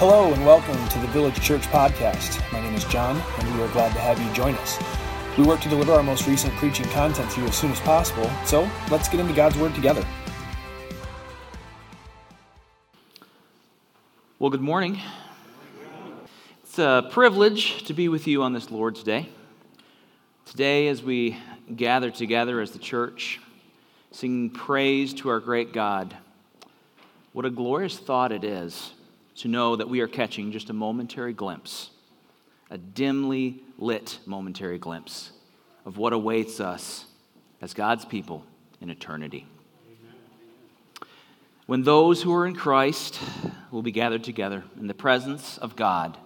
Hello and welcome to the Village Church Podcast. My name is Jon, and we are glad to have you join us. We work to deliver our most recent preaching content to you as soon as possible, so let's get into God's Word together. Well, good morning. It's a privilege to be with you on this Lord's Day. Today, as we gather together as the church, singing praise to our great God, what a glorious thought it is to know that we are catching just a momentary glimpse, a dimly lit momentary glimpse of what awaits us as God's people in eternity. When those who are in Christ will be gathered together in the presence of God,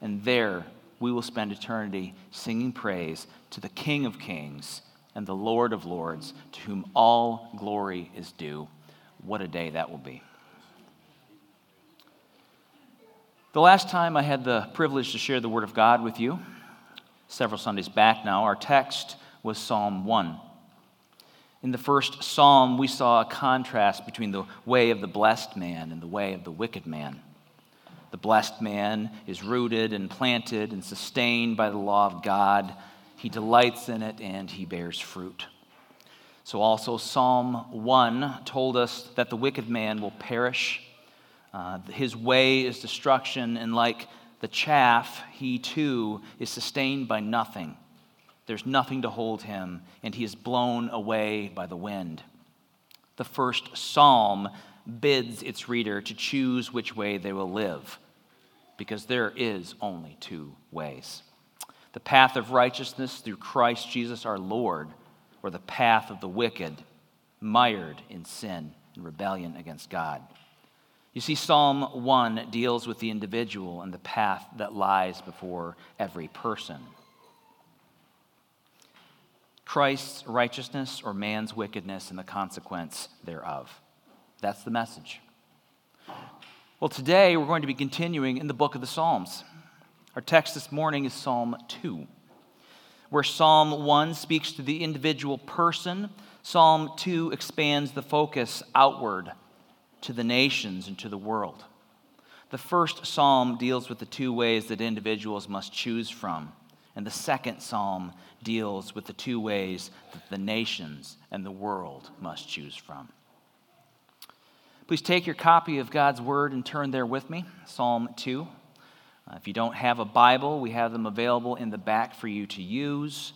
and there we will spend eternity singing praise to the King of Kings and the Lord of Lords, to whom all glory is due. What a day that will be. The last time I had the privilege to share the Word of God with you, several Sundays back now, our text was Psalm 1. In the first psalm, we saw a contrast between the way of the blessed man and the way of the wicked man. The blessed man is rooted and planted and sustained by the law of God. He delights in it and he bears fruit. So, also, Psalm 1 told us that the wicked man will perish uh, his way is destruction, and like the chaff, he too is sustained by nothing. There's nothing to hold him, and he is blown away by the wind. The first psalm bids its reader to choose which way they will live, because there is only two ways the path of righteousness through Christ Jesus our Lord, or the path of the wicked, mired in sin and rebellion against God. You see, Psalm 1 deals with the individual and the path that lies before every person. Christ's righteousness or man's wickedness and the consequence thereof. That's the message. Well, today we're going to be continuing in the book of the Psalms. Our text this morning is Psalm 2, where Psalm 1 speaks to the individual person. Psalm 2 expands the focus outward to the nations and to the world. The first psalm deals with the two ways that individuals must choose from, and the second psalm deals with the two ways that the nations and the world must choose from. Please take your copy of God's Word and turn there with me, Psalm 2. Uh, if you don't have a Bible, we have them available in the back for you to use.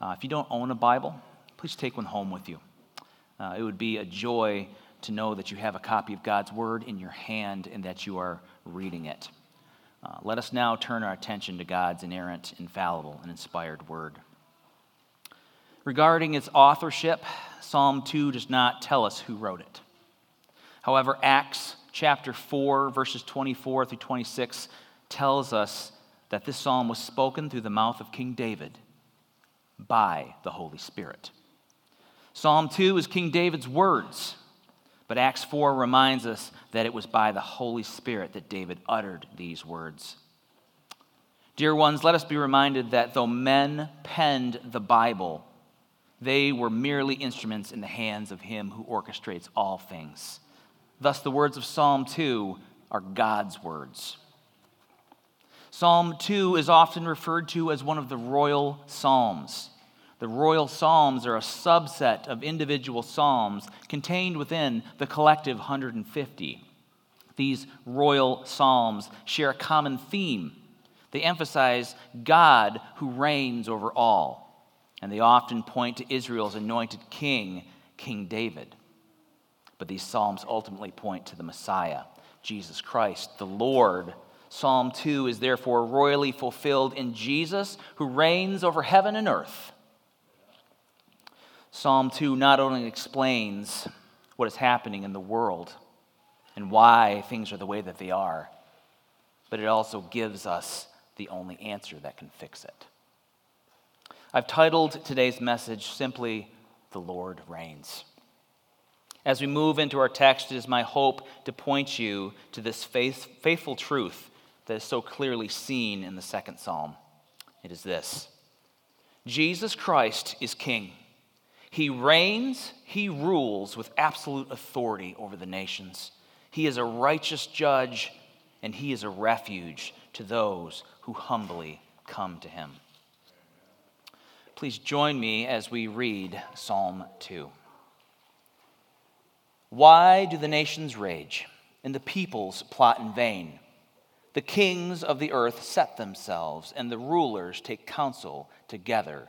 Uh, if you don't own a Bible, please take one home with you. Uh, it would be a joy to know that you have a copy of God's Word in your hand and that you are reading it. Uh, let us now turn our attention to God's inerrant, infallible, and inspired Word. Regarding its authorship, Psalm 2 does not tell us who wrote it. However, Acts chapter 4, verses 24 through 26 tells us that this psalm was spoken through the mouth of King David by the Holy Spirit. Psalm 2 is King David's words but Acts 4 reminds us that it was by the Holy Spirit that David uttered these words. Dear ones, let us be reminded that though men penned the Bible, they were merely instruments in the hands of him who orchestrates all things. Thus, the words of Psalm 2 are God's words. Psalm 2 is often referred to as one of the royal psalms. The royal psalms are a subset of individual psalms contained within the collective 150. These royal psalms share a common theme. They emphasize God who reigns over all, and they often point to Israel's anointed king, King David. But these psalms ultimately point to the Messiah, Jesus Christ, the Lord. Psalm 2 is therefore royally fulfilled in Jesus, who reigns over heaven and earth. Psalm 2 not only explains what is happening in the world and why things are the way that they are, but it also gives us the only answer that can fix it. I've titled today's message simply, The Lord Reigns. As we move into our text, it is my hope to point you to this faith, faithful truth that is so clearly seen in the second psalm. It is this Jesus Christ is King. He reigns, he rules with absolute authority over the nations. He is a righteous judge, and he is a refuge to those who humbly come to him. Please join me as we read Psalm 2. Why do the nations rage and the peoples plot in vain? The kings of the earth set themselves, and the rulers take counsel together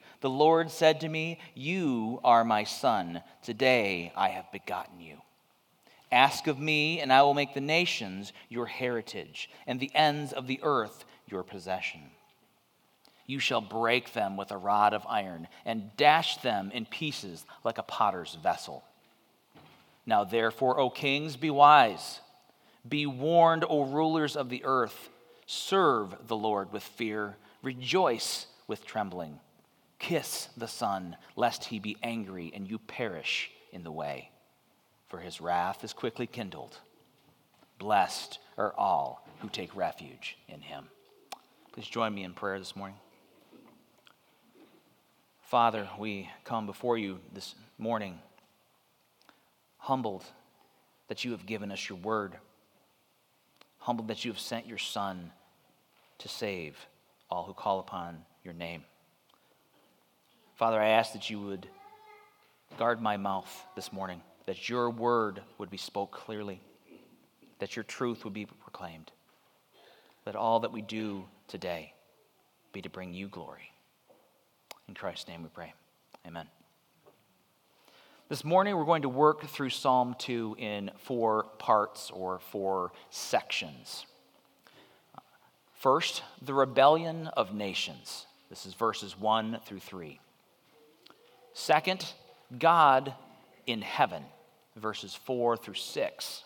The Lord said to me, You are my son. Today I have begotten you. Ask of me, and I will make the nations your heritage, and the ends of the earth your possession. You shall break them with a rod of iron, and dash them in pieces like a potter's vessel. Now, therefore, O kings, be wise. Be warned, O rulers of the earth. Serve the Lord with fear, rejoice with trembling. Kiss the Son, lest he be angry and you perish in the way for his wrath is quickly kindled. Blessed are all who take refuge in him. Please join me in prayer this morning. Father, we come before you this morning humbled that you have given us your word, humbled that you have sent your Son to save all who call upon your name. Father, I ask that you would guard my mouth this morning that your word would be spoke clearly, that your truth would be proclaimed, that all that we do today be to bring you glory. In Christ's name we pray. Amen. This morning we're going to work through Psalm 2 in four parts or four sections. First, the rebellion of nations. This is verses 1 through 3. Second, God in heaven, verses 4 through 6.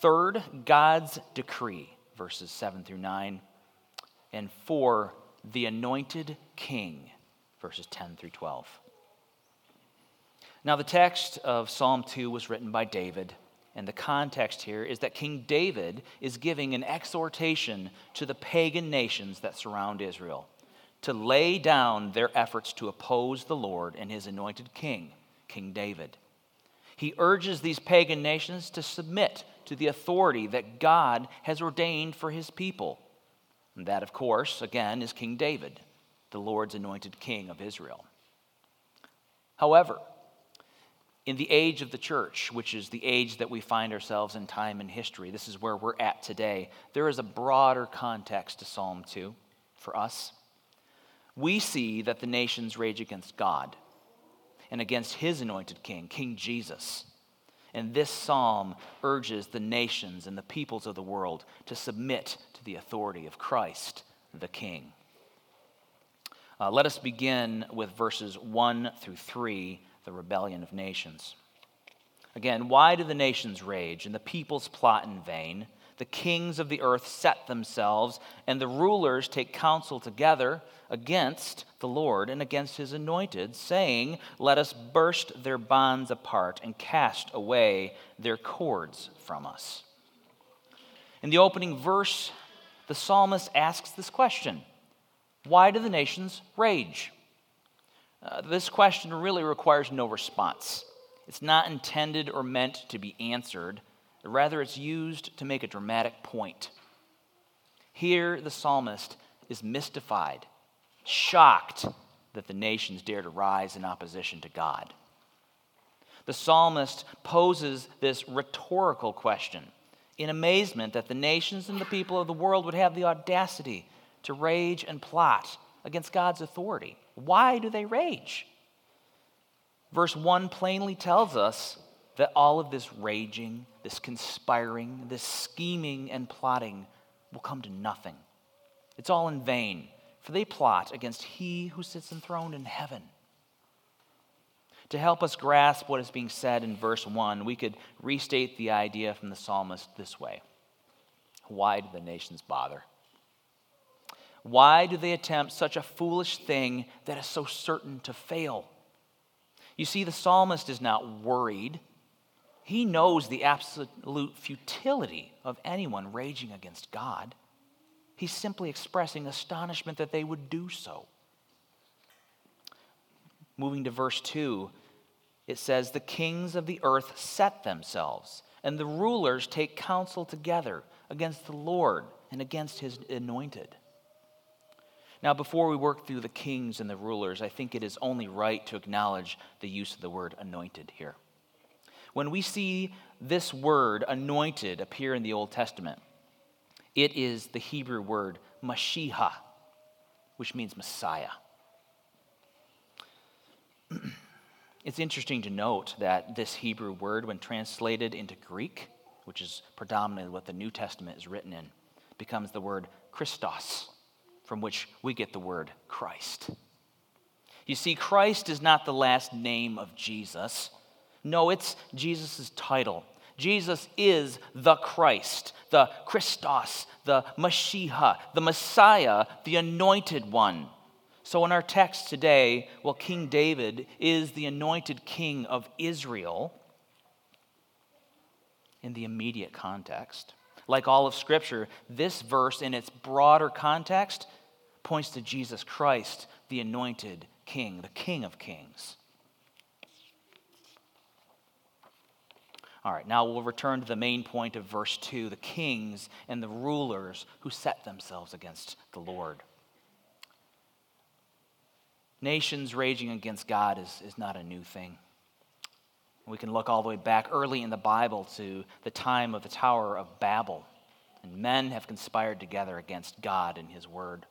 Third, God's decree, verses 7 through 9. And four, the anointed king, verses 10 through 12. Now, the text of Psalm 2 was written by David, and the context here is that King David is giving an exhortation to the pagan nations that surround Israel to lay down their efforts to oppose the Lord and his anointed king. King David. He urges these pagan nations to submit to the authority that God has ordained for his people. And that, of course, again, is King David, the Lord's anointed king of Israel. However, in the age of the church, which is the age that we find ourselves in time and history, this is where we're at today, there is a broader context to Psalm 2 for us. We see that the nations rage against God and against his anointed king, King Jesus. And this psalm urges the nations and the peoples of the world to submit to the authority of Christ, the King. Uh, let us begin with verses 1 through 3, the rebellion of nations. Again, why do the nations rage and the peoples plot in vain? The kings of the earth set themselves, and the rulers take counsel together against the Lord and against his anointed, saying, Let us burst their bonds apart and cast away their cords from us. In the opening verse, the psalmist asks this question Why do the nations rage? Uh, this question really requires no response. It's not intended or meant to be answered, rather, it's used to make a dramatic point. Here, the psalmist is mystified shocked that the nations dare to rise in opposition to God. The psalmist poses this rhetorical question in amazement that the nations and the people of the world would have the audacity to rage and plot against God's authority. Why do they rage? Verse 1 plainly tells us that all of this raging, this conspiring, this scheming and plotting will come to nothing. It's all in vain for they plot against he who sits enthroned in heaven. To help us grasp what is being said in verse 1, we could restate the idea from the psalmist this way Why do the nations bother? Why do they attempt such a foolish thing that is so certain to fail? You see, the psalmist is not worried. He knows the absolute futility of anyone raging against God. He's simply expressing astonishment that they would do so. Moving to verse 2, it says, The kings of the earth set themselves, and the rulers take counsel together against the Lord and against his anointed. Now, before we work through the kings and the rulers, I think it is only right to acknowledge the use of the word anointed here. When we see this word anointed appear in the Old Testament, it is the Hebrew word Mashiach, which means Messiah. it's interesting to note that this Hebrew word, when translated into Greek, which is predominantly what the New Testament is written in, becomes the word Christos, from which we get the word Christ. You see, Christ is not the last name of Jesus. No, it's Jesus' title. Jesus is the Christ, the Christos, the Mashiach, the Messiah, the anointed one. So, in our text today, well, King David is the anointed king of Israel in the immediate context. Like all of Scripture, this verse, in its broader context, points to Jesus Christ, the anointed king, the King of kings. All right, now we'll return to the main point of verse 2 the kings and the rulers who set themselves against the Lord. Nations raging against God is, is not a new thing. We can look all the way back early in the Bible to the time of the Tower of Babel, and men have conspired together against God and His Word.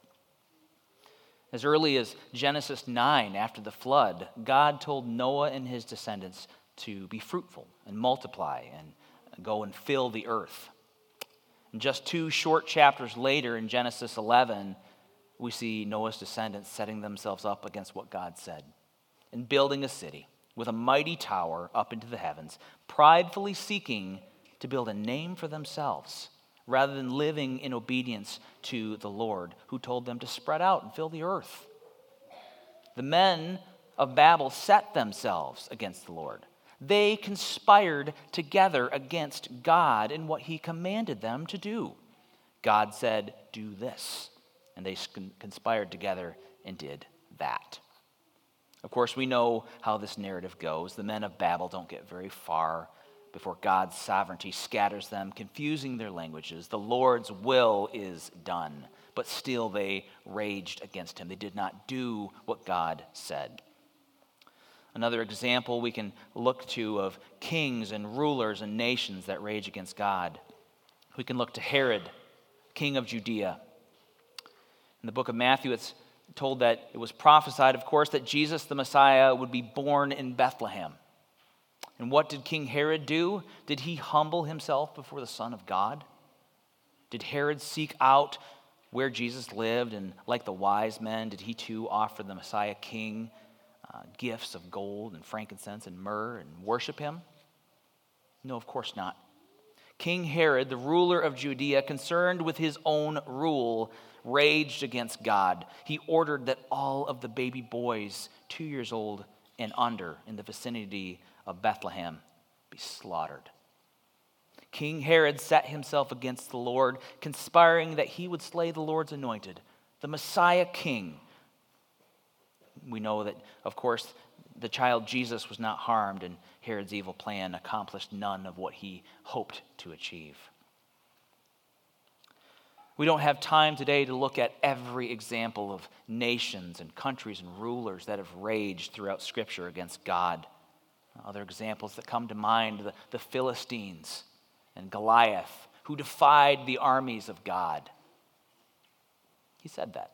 As early as Genesis 9, after the flood, God told Noah and his descendants to be fruitful and multiply and go and fill the earth. And just two short chapters later in Genesis 11, we see Noah's descendants setting themselves up against what God said and building a city with a mighty tower up into the heavens, pridefully seeking to build a name for themselves rather than living in obedience to the Lord, who told them to spread out and fill the earth. The men of Babel set themselves against the Lord. They conspired together against God in what he commanded them to do. God said, Do this. And they conspired together and did that. Of course, we know how this narrative goes. The men of Babel don't get very far before God's sovereignty scatters them, confusing their languages. The Lord's will is done, but still they raged against him. They did not do what God said. Another example we can look to of kings and rulers and nations that rage against God. We can look to Herod, king of Judea. In the book of Matthew, it's told that it was prophesied, of course, that Jesus the Messiah would be born in Bethlehem. And what did King Herod do? Did he humble himself before the Son of God? Did Herod seek out where Jesus lived and, like the wise men, did he too offer the Messiah King uh, gifts of gold and frankincense and myrrh and worship him? No, of course not. King Herod, the ruler of Judea, concerned with his own rule, raged against God. He ordered that all of the baby boys, two years old and under, in the vicinity of Bethlehem, be slaughtered. King Herod set himself against the Lord, conspiring that he would slay the Lord's anointed, the Messiah King. We know that, of course, the child Jesus was not harmed, and Herod's evil plan accomplished none of what he hoped to achieve. We don't have time today to look at every example of nations and countries and rulers that have raged throughout Scripture against God. Other examples that come to mind the, the Philistines and Goliath, who defied the armies of God. He said that.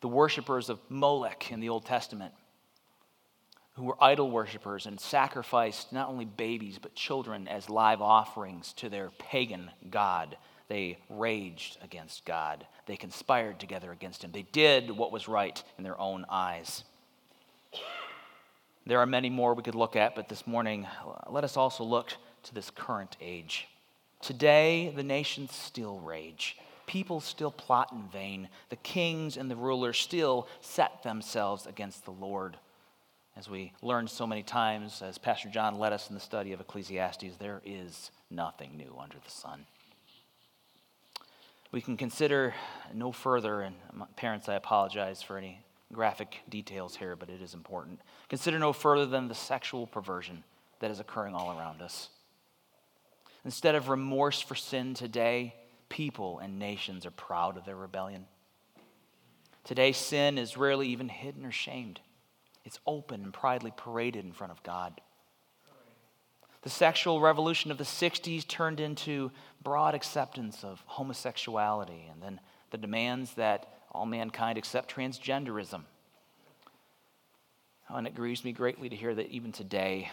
The worshippers of Molech in the Old Testament, who were idol worshippers and sacrificed not only babies but children as live offerings to their pagan God. They raged against God. They conspired together against him. They did what was right in their own eyes. There are many more we could look at, but this morning, let us also look to this current age. Today, the nations still rage. People still plot in vain. The kings and the rulers still set themselves against the Lord. As we learned so many times, as Pastor Jon led us in the study of Ecclesiastes, there is nothing new under the sun. We can consider no further, and parents, I apologize for any graphic details here, but it is important. Consider no further than the sexual perversion that is occurring all around us. Instead of remorse for sin today, people and nations are proud of their rebellion. Today, sin is rarely even hidden or shamed, it's open and proudly paraded in front of God. The sexual revolution of the 60s turned into broad acceptance of homosexuality and then the demands that all mankind accept transgenderism. Oh, and it grieves me greatly to hear that even today,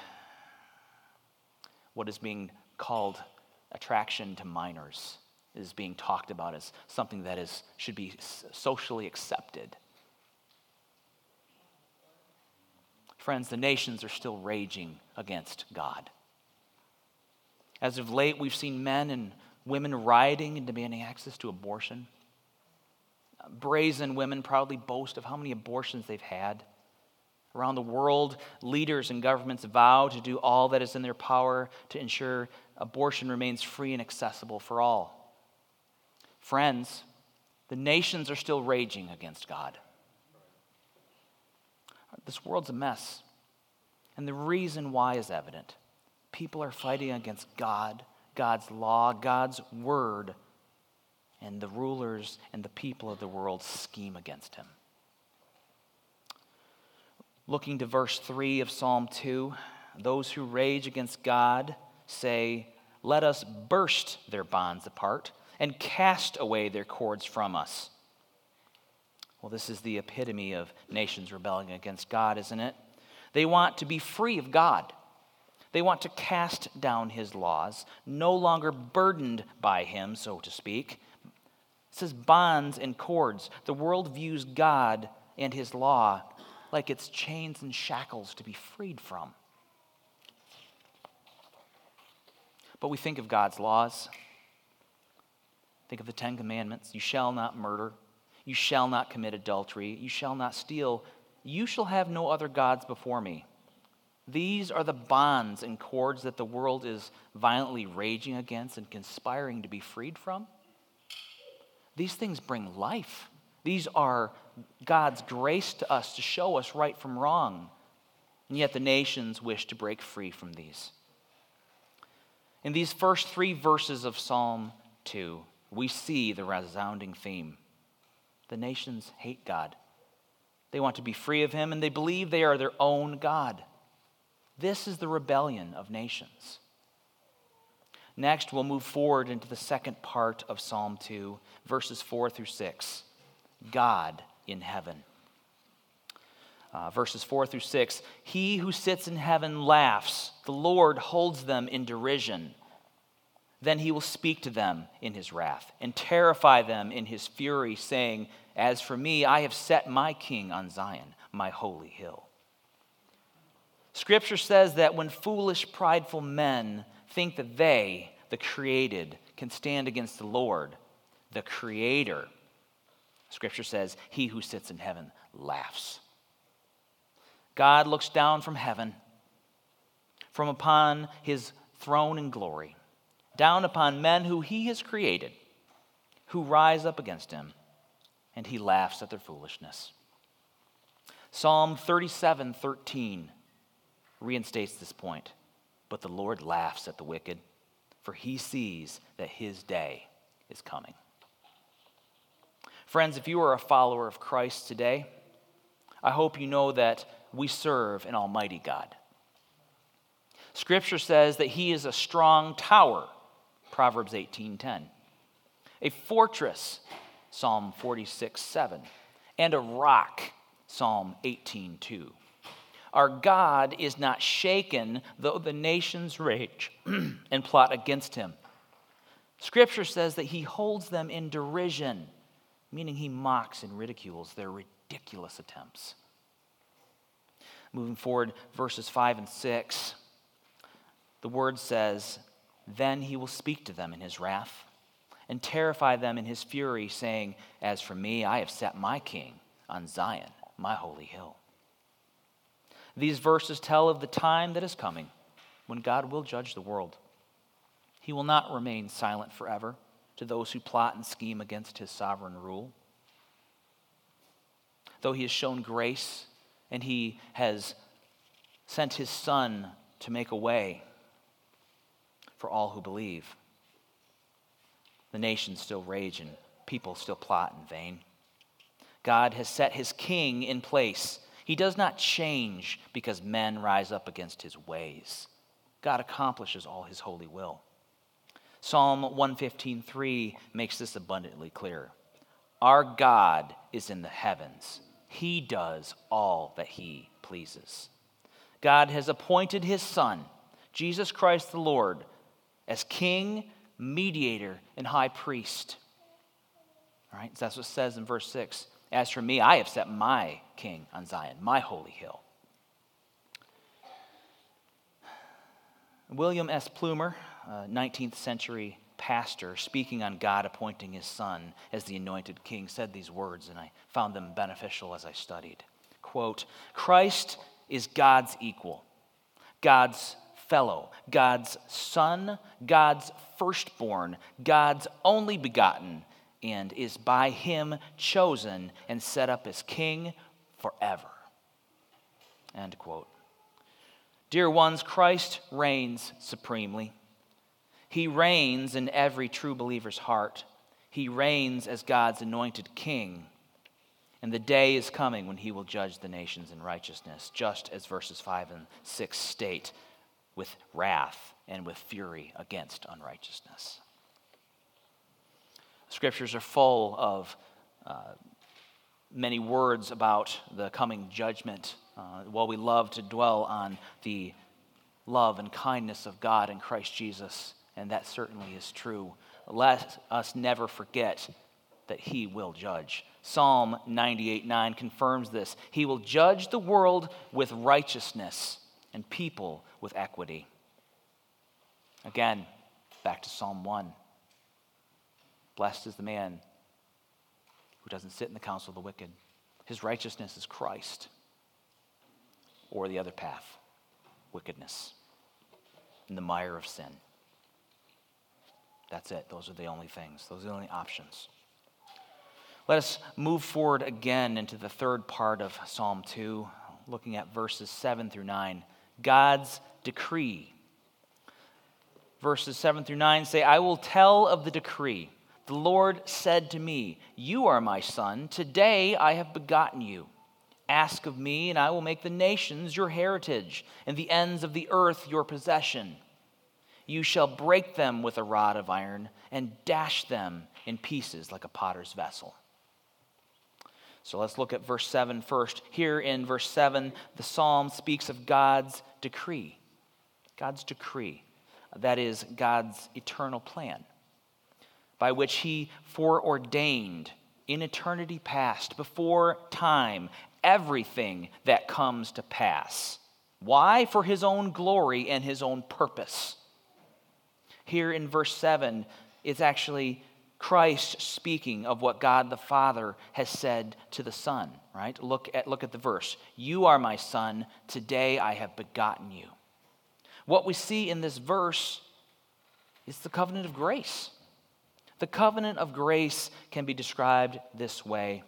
what is being called attraction to minors is being talked about as something that is, should be socially accepted. Friends, the nations are still raging against God. As of late, we've seen men and women rioting and demanding access to abortion. Brazen women proudly boast of how many abortions they've had. Around the world, leaders and governments vow to do all that is in their power to ensure abortion remains free and accessible for all. Friends, the nations are still raging against God. This world's a mess. And the reason why is evident. People are fighting against God, God's law, God's word, and the rulers and the people of the world scheme against him. Looking to verse 3 of Psalm 2, those who rage against God say, Let us burst their bonds apart and cast away their cords from us. Well, this is the epitome of nations rebelling against God, isn't it? They want to be free of God. They want to cast down his laws, no longer burdened by him, so to speak. It says bonds and cords. The world views God and his law like it's chains and shackles to be freed from. But we think of God's laws. Think of the Ten Commandments you shall not murder, you shall not commit adultery, you shall not steal, you shall have no other gods before me. These are the bonds and cords that the world is violently raging against and conspiring to be freed from. These things bring life. These are God's grace to us to show us right from wrong. And yet the nations wish to break free from these. In these first three verses of Psalm 2, we see the resounding theme. The nations hate God. They want to be free of Him, and they believe they are their own God. This is the rebellion of nations. Next, we'll move forward into the second part of Psalm 2, verses 4 through 6. God in heaven. Uh, verses 4 through 6 He who sits in heaven laughs, the Lord holds them in derision. Then he will speak to them in his wrath and terrify them in his fury, saying, As for me, I have set my king on Zion, my holy hill. Scripture says that when foolish, prideful men think that they, the created, can stand against the Lord, the creator, Scripture says, He who sits in heaven laughs. God looks down from heaven, from upon his throne in glory, down upon men who he has created, who rise up against him, and he laughs at their foolishness. Psalm 37 13 reinstates this point. But the Lord laughs at the wicked, for he sees that his day is coming. Friends, if you are a follower of Christ today, I hope you know that we serve an almighty God. Scripture says that he is a strong tower, Proverbs 18:10. A fortress, Psalm 46, 7, and a rock, Psalm 18:2. Our God is not shaken, though the nations rage and plot against him. Scripture says that he holds them in derision, meaning he mocks and ridicules their ridiculous attempts. Moving forward, verses 5 and 6, the word says, Then he will speak to them in his wrath and terrify them in his fury, saying, As for me, I have set my king on Zion, my holy hill. These verses tell of the time that is coming when God will judge the world. He will not remain silent forever to those who plot and scheme against his sovereign rule. Though he has shown grace and he has sent his Son to make a way for all who believe, the nations still rage and people still plot in vain. God has set his king in place. He does not change because men rise up against his ways. God accomplishes all his holy will. Psalm 115:3 makes this abundantly clear. Our God is in the heavens. He does all that he pleases. God has appointed his son, Jesus Christ the Lord, as king, mediator, and high priest. All right, so that's what it says in verse 6. As for me, I have set my king on Zion, my holy hill. William S. Plumer, 19th century pastor, speaking on God appointing his son as the anointed king, said these words, and I found them beneficial as I studied. Quote Christ is God's equal, God's fellow, God's son, God's firstborn, God's only begotten, and is by him chosen and set up as king forever. End quote. Dear ones, Christ reigns supremely. He reigns in every true believer's heart. He reigns as God's anointed king. And the day is coming when he will judge the nations in righteousness, just as verses 5 and 6 state, with wrath and with fury against unrighteousness. Scriptures are full of uh, many words about the coming judgment. Uh, while we love to dwell on the love and kindness of God in Christ Jesus, and that certainly is true, let us never forget that He will judge. Psalm 98 9 confirms this. He will judge the world with righteousness and people with equity. Again, back to Psalm 1. Blessed is the man who doesn't sit in the counsel of the wicked. His righteousness is Christ. Or the other path, wickedness, in the mire of sin. That's it. Those are the only things, those are the only options. Let us move forward again into the third part of Psalm 2, looking at verses 7 through 9. God's decree. Verses 7 through 9 say, I will tell of the decree. The Lord said to me, You are my son. Today I have begotten you. Ask of me, and I will make the nations your heritage, and the ends of the earth your possession. You shall break them with a rod of iron, and dash them in pieces like a potter's vessel. So let's look at verse 7 first. Here in verse 7, the psalm speaks of God's decree. God's decree. That is God's eternal plan by which he foreordained in eternity past, before time, everything that comes to pass. Why? For his own glory and his own purpose. Here in verse 7, it's actually Christ speaking of what God the Father has said to the Son, right? Look at, look at the verse. You are my Son, today I have begotten you. What we see in this verse is the covenant of grace. The covenant of grace can be described this way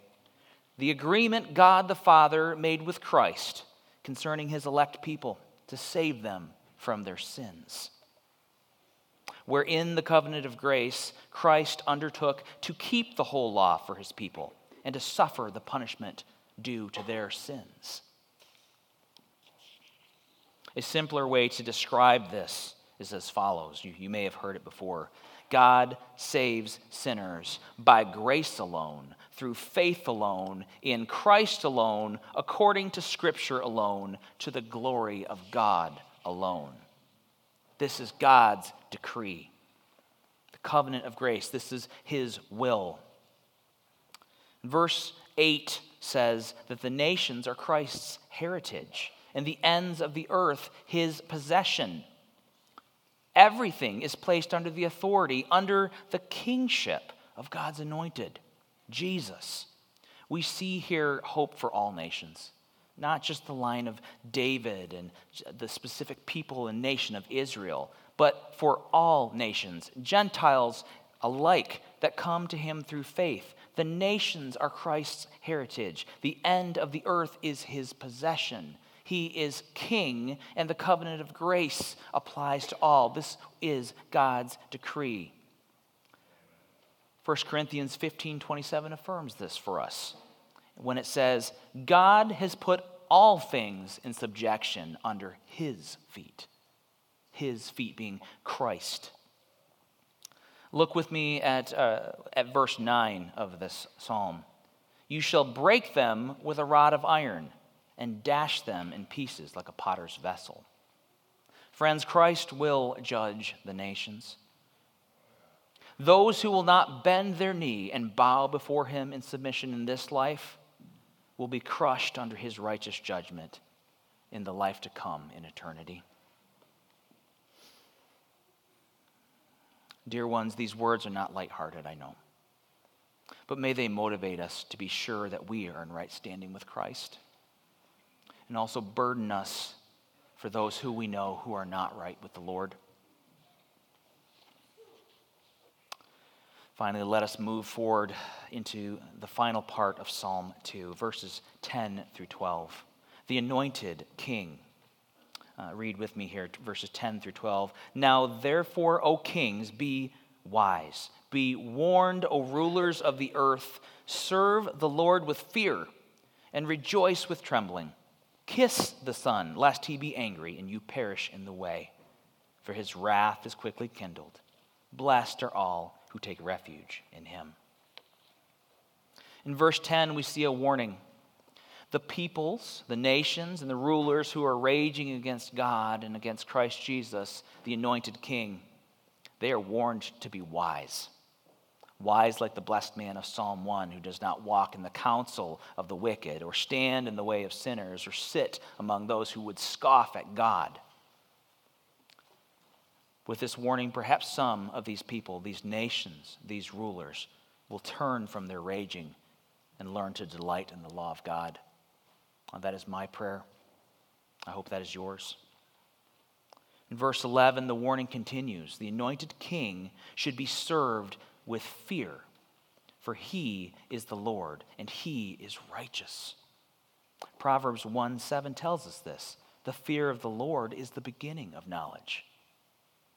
the agreement God the Father made with Christ concerning his elect people to save them from their sins. Where in the covenant of grace, Christ undertook to keep the whole law for his people and to suffer the punishment due to their sins. A simpler way to describe this is as follows. You, you may have heard it before. God saves sinners by grace alone, through faith alone, in Christ alone, according to Scripture alone, to the glory of God alone. This is God's decree, the covenant of grace. This is His will. Verse 8 says that the nations are Christ's heritage and the ends of the earth His possession. Everything is placed under the authority, under the kingship of God's anointed, Jesus. We see here hope for all nations, not just the line of David and the specific people and nation of Israel, but for all nations, Gentiles alike that come to him through faith. The nations are Christ's heritage. The end of the earth is his possession. He is king, and the covenant of grace applies to all. This is God's decree. 1 Corinthians 15 27 affirms this for us when it says, God has put all things in subjection under his feet. His feet being Christ. Look with me at, uh, at verse 9 of this psalm. You shall break them with a rod of iron and dash them in pieces like a potter's vessel. Friends, Christ will judge the nations. Those who will not bend their knee and bow before him in submission in this life will be crushed under his righteous judgment in the life to come in eternity. Dear ones, these words are not lighthearted, I know. But may they motivate us to be sure that we are in right standing with Christ and also burden us for those who we know who are not right with the Lord. Finally, let us move forward into the final part of Psalm 2, verses 10 through 12. The anointed king. Uh, read with me here, verses 10 through 12. Now, therefore, O kings, be wise. Be warned, O rulers of the earth. Serve the Lord with fear and rejoice with trembling. Kiss the Son, lest he be angry and you perish in the way, for his wrath is quickly kindled. Blessed are all who take refuge in him. In verse 10, we see a warning. The peoples, the nations, and the rulers who are raging against God and against Christ Jesus, the anointed king, they are warned to be wise. Wise like the blessed man of Psalm 1, who does not walk in the counsel of the wicked, or stand in the way of sinners, or sit among those who would scoff at God. With this warning, perhaps some of these people, these nations, these rulers, will turn from their raging and learn to delight in the law of God. And that is my prayer. I hope that is yours. In verse 11, the warning continues The anointed king should be served with fear, for he is the Lord, and he is righteous. Proverbs 1 7 tells us this. The fear of the Lord is the beginning of knowledge.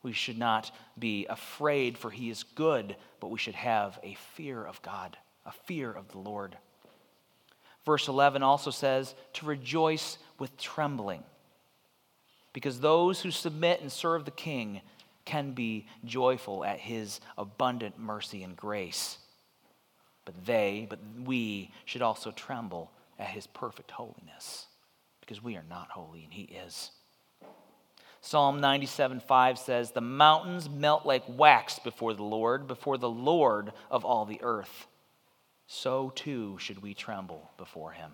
We should not be afraid, for he is good, but we should have a fear of God, a fear of the Lord. Verse 11 also says to rejoice with trembling, because those who submit and serve the king can be joyful at his abundant mercy and grace. But they, but we, should also tremble at his perfect holiness because we are not holy and he is. Psalm 97 5 says, The mountains melt like wax before the Lord, before the Lord of all the earth. So too should we tremble before him.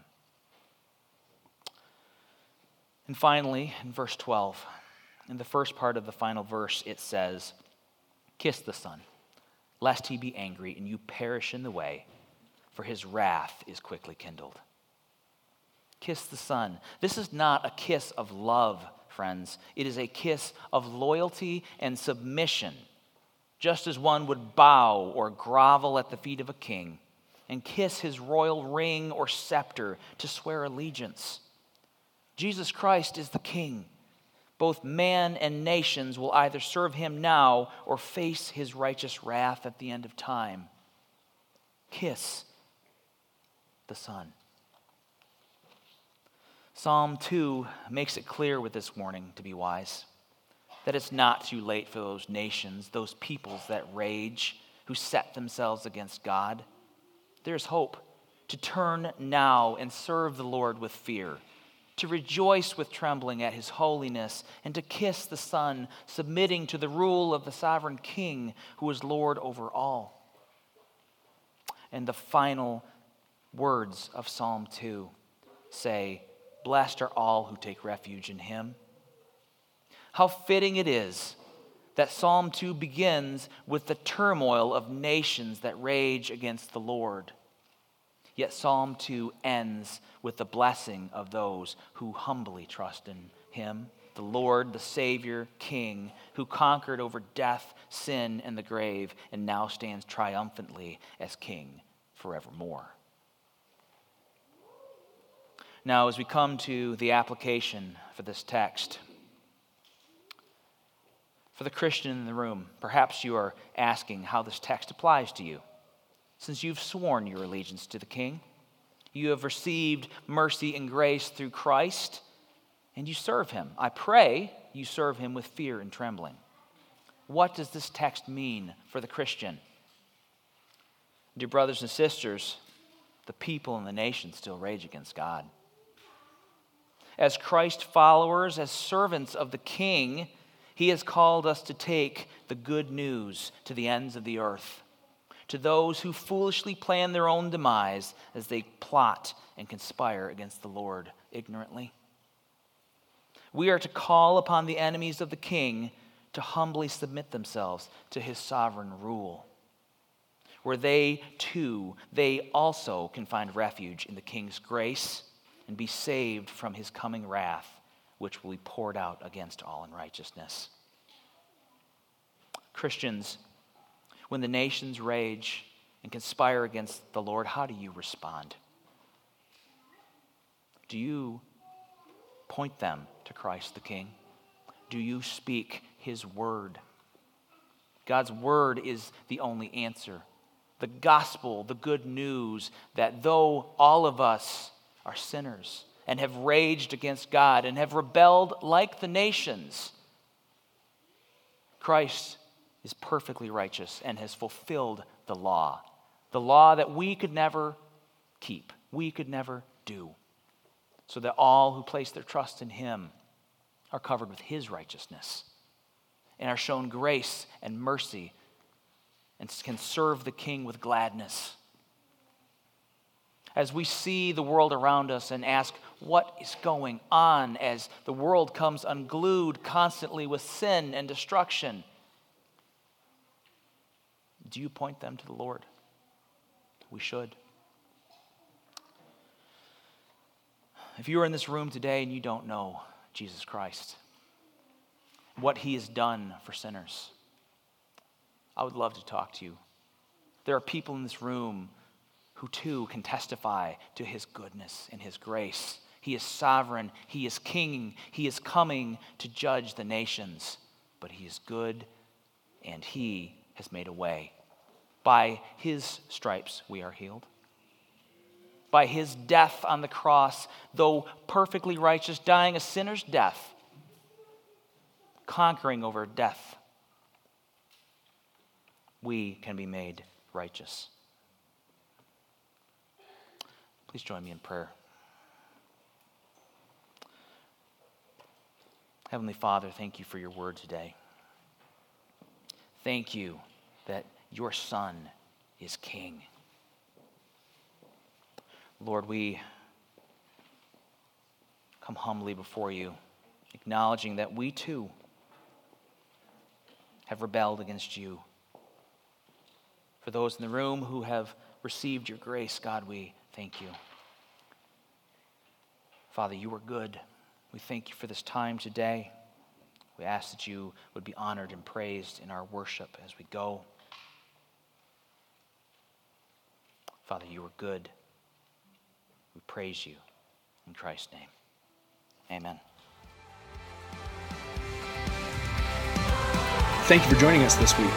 And finally, in verse 12, in the first part of the final verse, it says, Kiss the Son, lest he be angry and you perish in the way, for his wrath is quickly kindled. Kiss the Son. This is not a kiss of love, friends. It is a kiss of loyalty and submission, just as one would bow or grovel at the feet of a king and kiss his royal ring or scepter to swear allegiance. Jesus Christ is the King both man and nations will either serve him now or face his righteous wrath at the end of time. Kiss the Son. Psalm 2 makes it clear with this warning to be wise that it's not too late for those nations, those peoples that rage, who set themselves against God. There's hope to turn now and serve the Lord with fear to rejoice with trembling at his holiness, and to kiss the Son, submitting to the rule of the sovereign King who is Lord over all. And the final words of Psalm 2 say, Blessed are all who take refuge in him. How fitting it is that Psalm 2 begins with the turmoil of nations that rage against the Lord. Yet Psalm 2 ends with the blessing of those who humbly trust in Him, the Lord, the Savior, King, who conquered over death, sin, and the grave, and now stands triumphantly as King forevermore. Now, as we come to the application for this text, for the Christian in the room, perhaps you are asking how this text applies to you. Since you've sworn your allegiance to the King, you have received mercy and grace through Christ, and you serve him. I pray you serve him with fear and trembling. What does this text mean for the Christian? Dear brothers and sisters, the people and the nation still rage against God. As Christ followers, as servants of the King, he has called us to take the good news to the ends of the earth, to those who foolishly plan their own demise as they plot and conspire against the Lord ignorantly. We are to call upon the enemies of the king to humbly submit themselves to his sovereign rule, where they too, they also can find refuge in the king's grace and be saved from his coming wrath which will be poured out against all unrighteousness. Christians, when the nations rage and conspire against the Lord, how do you respond? Do you point them to Christ the King? Do you speak his word? God's word is the only answer. The gospel, the good news that though all of us are sinners, and have raged against God and have rebelled like the nations. Christ is perfectly righteous and has fulfilled the law, the law that we could never keep, we could never do, so that all who place their trust in Him are covered with His righteousness and are shown grace and mercy and can serve the King with gladness as we see the world around us and ask, what is going on as the world comes unglued constantly with sin and destruction? Do you point them to the Lord? We should. If you are in this room today and you don't know Jesus Christ, what he has done for sinners, I would love to talk to you. There are people in this room who too can testify to his goodness and his grace. He is sovereign, he is king, he is coming to judge the nations, but he is good and he has made a way. By his stripes we are healed. By his death on the cross, though perfectly righteous, dying a sinner's death, conquering over death, we can be made righteous. Please join me in prayer. Heavenly Father, thank you for your word today. Thank you that your Son is King. Lord, we come humbly before you, acknowledging that we too have rebelled against you. For those in the room who have received your grace, God, we Thank you. Father, you are good. We thank you for this time today. We ask that you would be honored and praised in our worship as we go. Father, you are good. We praise you. In Christ's name, amen. Thank you for joining us this week.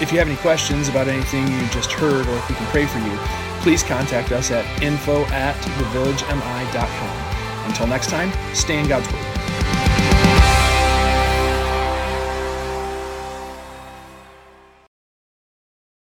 If you have any questions about anything you just heard or if we can pray for you, please contact us at info at thevillagemi.com. Until next time, stay in God's Word.